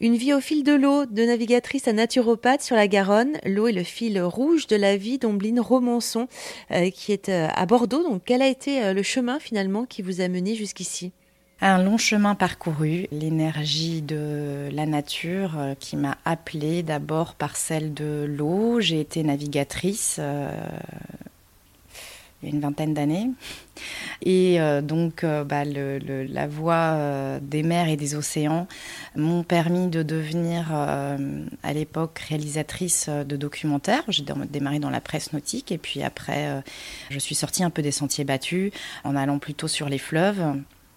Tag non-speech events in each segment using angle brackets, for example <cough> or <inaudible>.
Une vie au fil de l'eau, de navigatrice à naturopathe sur la Garonne. L'eau est le fil rouge de la vie d'Ombline Romançon, euh, qui est euh, à Bordeaux. Donc, quel a été euh, le chemin finalement qui vous a mené jusqu'ici? Un long chemin parcouru, l'énergie de la nature qui m'a appelée d'abord par celle de l'eau. J'ai été navigatrice il y a une vingtaine d'années. Et donc, bah, la voie des mers et des océans m'ont permis de devenir, à l'époque, réalisatrice de documentaires. J'ai démarré dans la presse nautique et puis après, je suis sortie un peu des sentiers battus en allant plutôt sur les fleuves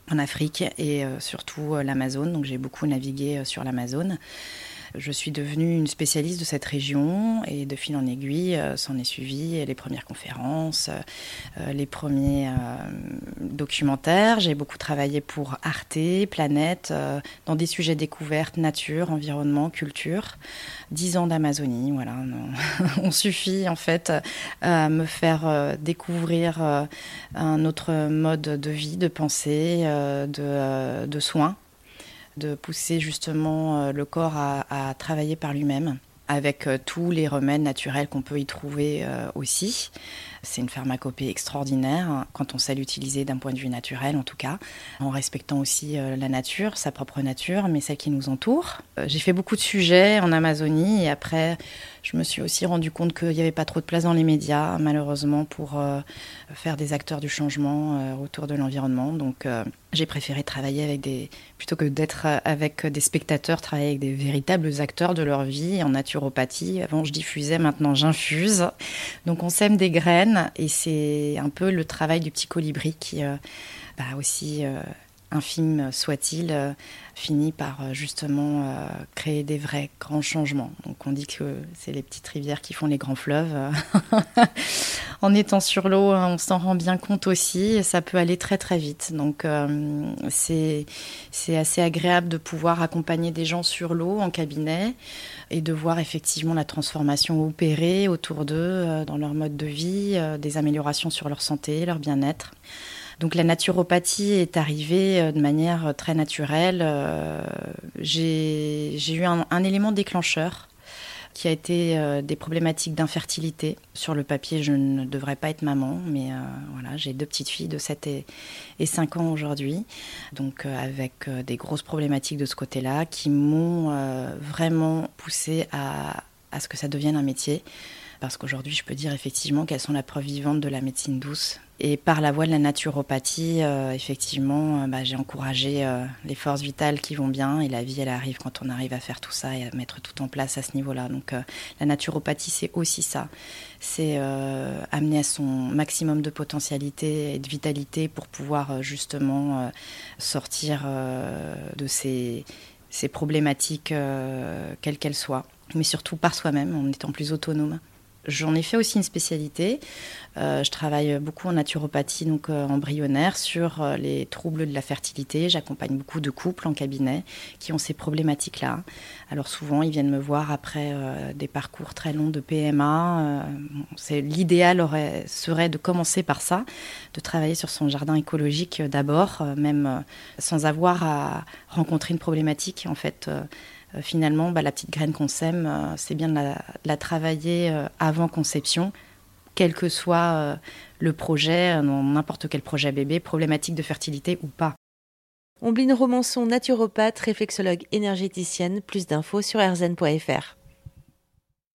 en Afrique et surtout l'Amazone. Donc, j'ai beaucoup navigué sur l'Amazone. Je suis devenue une spécialiste de cette région et de fil en aiguille, euh, s'en est suivi les premières conférences, euh, les premiers euh, documentaires. J'ai beaucoup travaillé pour Arte, Planète, dans des sujets découvertes, nature, environnement, culture. Dix ans d'Amazonie, voilà. <laughs> On suffit en fait à me faire découvrir un autre mode de vie, de pensée, de, de soins de pousser justement euh, le corps à, travailler par lui-même avec euh, tous les remèdes naturels qu'on peut y trouver euh, aussi. C'est une pharmacopée extraordinaire quand on sait l'utiliser d'un point de vue naturel en tout cas, en respectant aussi la nature, sa propre nature, mais celle qui nous entoure. J'ai fait beaucoup de sujets en Amazonie et après je me suis aussi rendu compte qu'il n'y avait pas trop de place dans les médias malheureusement pour faire des acteurs du changement autour de l'environnement. Donc j'ai préféré travailler avec des, plutôt que d'être avec des spectateurs, travailler avec des véritables acteurs de leur vie en naturopathie. Avant, je diffusais, maintenant, j'infuse. Donc, on sème des graines et c'est un peu le travail du petit colibri qui, euh, bah, aussi, euh, infime soit-il, euh, finit par euh, justement euh, créer des vrais grands changements. Donc on dit que c'est les petites rivières qui font les grands fleuves. <laughs> en étant sur l'eau, hein, on s'en rend bien compte aussi, ça peut aller très très vite. Donc c'est assez agréable de pouvoir accompagner des gens sur l'eau en cabinet et de voir effectivement la transformation opérer autour d'eux dans leur mode de vie, des améliorations sur leur santé, leur bien-être. Donc la naturopathie est arrivée euh, de manière euh, très naturelle. Euh, j'ai eu un, élément déclencheur qui a été des problématiques d'infertilité. Sur le papier, je ne devrais pas être maman, mais voilà, j'ai deux petites filles de 7 et, 5 ans aujourd'hui, donc avec des grosses problématiques de ce côté-là qui m'ont vraiment poussée à, à ce que ça devienne un métier parce qu'aujourd'hui, je peux dire effectivement qu'elles sont la preuve vivante de la médecine douce. Et par la voie de la naturopathie, euh, effectivement, euh, bah, j'ai encouragé euh, les forces vitales qui vont bien et la vie, elle arrive quand on arrive à faire tout ça et à mettre tout en place à ce niveau-là. Donc la naturopathie, c'est aussi ça. C'est amener à son maximum de potentialité et de vitalité pour pouvoir justement sortir de ces, ces problématiques, quelles qu'elles soient, mais surtout par soi-même, en étant plus autonome. J'en ai fait aussi une spécialité. Euh, je travaille beaucoup en naturopathie, donc euh, embryonnaire, sur euh, les troubles de la fertilité. J'accompagne beaucoup de couples en cabinet qui ont ces problématiques-là. Alors souvent, ils viennent me voir après des parcours très longs de PMA. l'idéal serait de commencer par ça, de travailler sur son jardin écologique d'abord, même sans avoir à rencontrer une problématique en fait. Euh, finalement, bah, la petite graine qu'on sème, euh, c'est bien de la, travailler euh, avant conception, quel que soit le projet, n'importe quel projet bébé, problématique de fertilité ou pas. Ombline Romançon, naturopathe, réflexologue énergéticienne. Plus d'infos sur rzn.fr.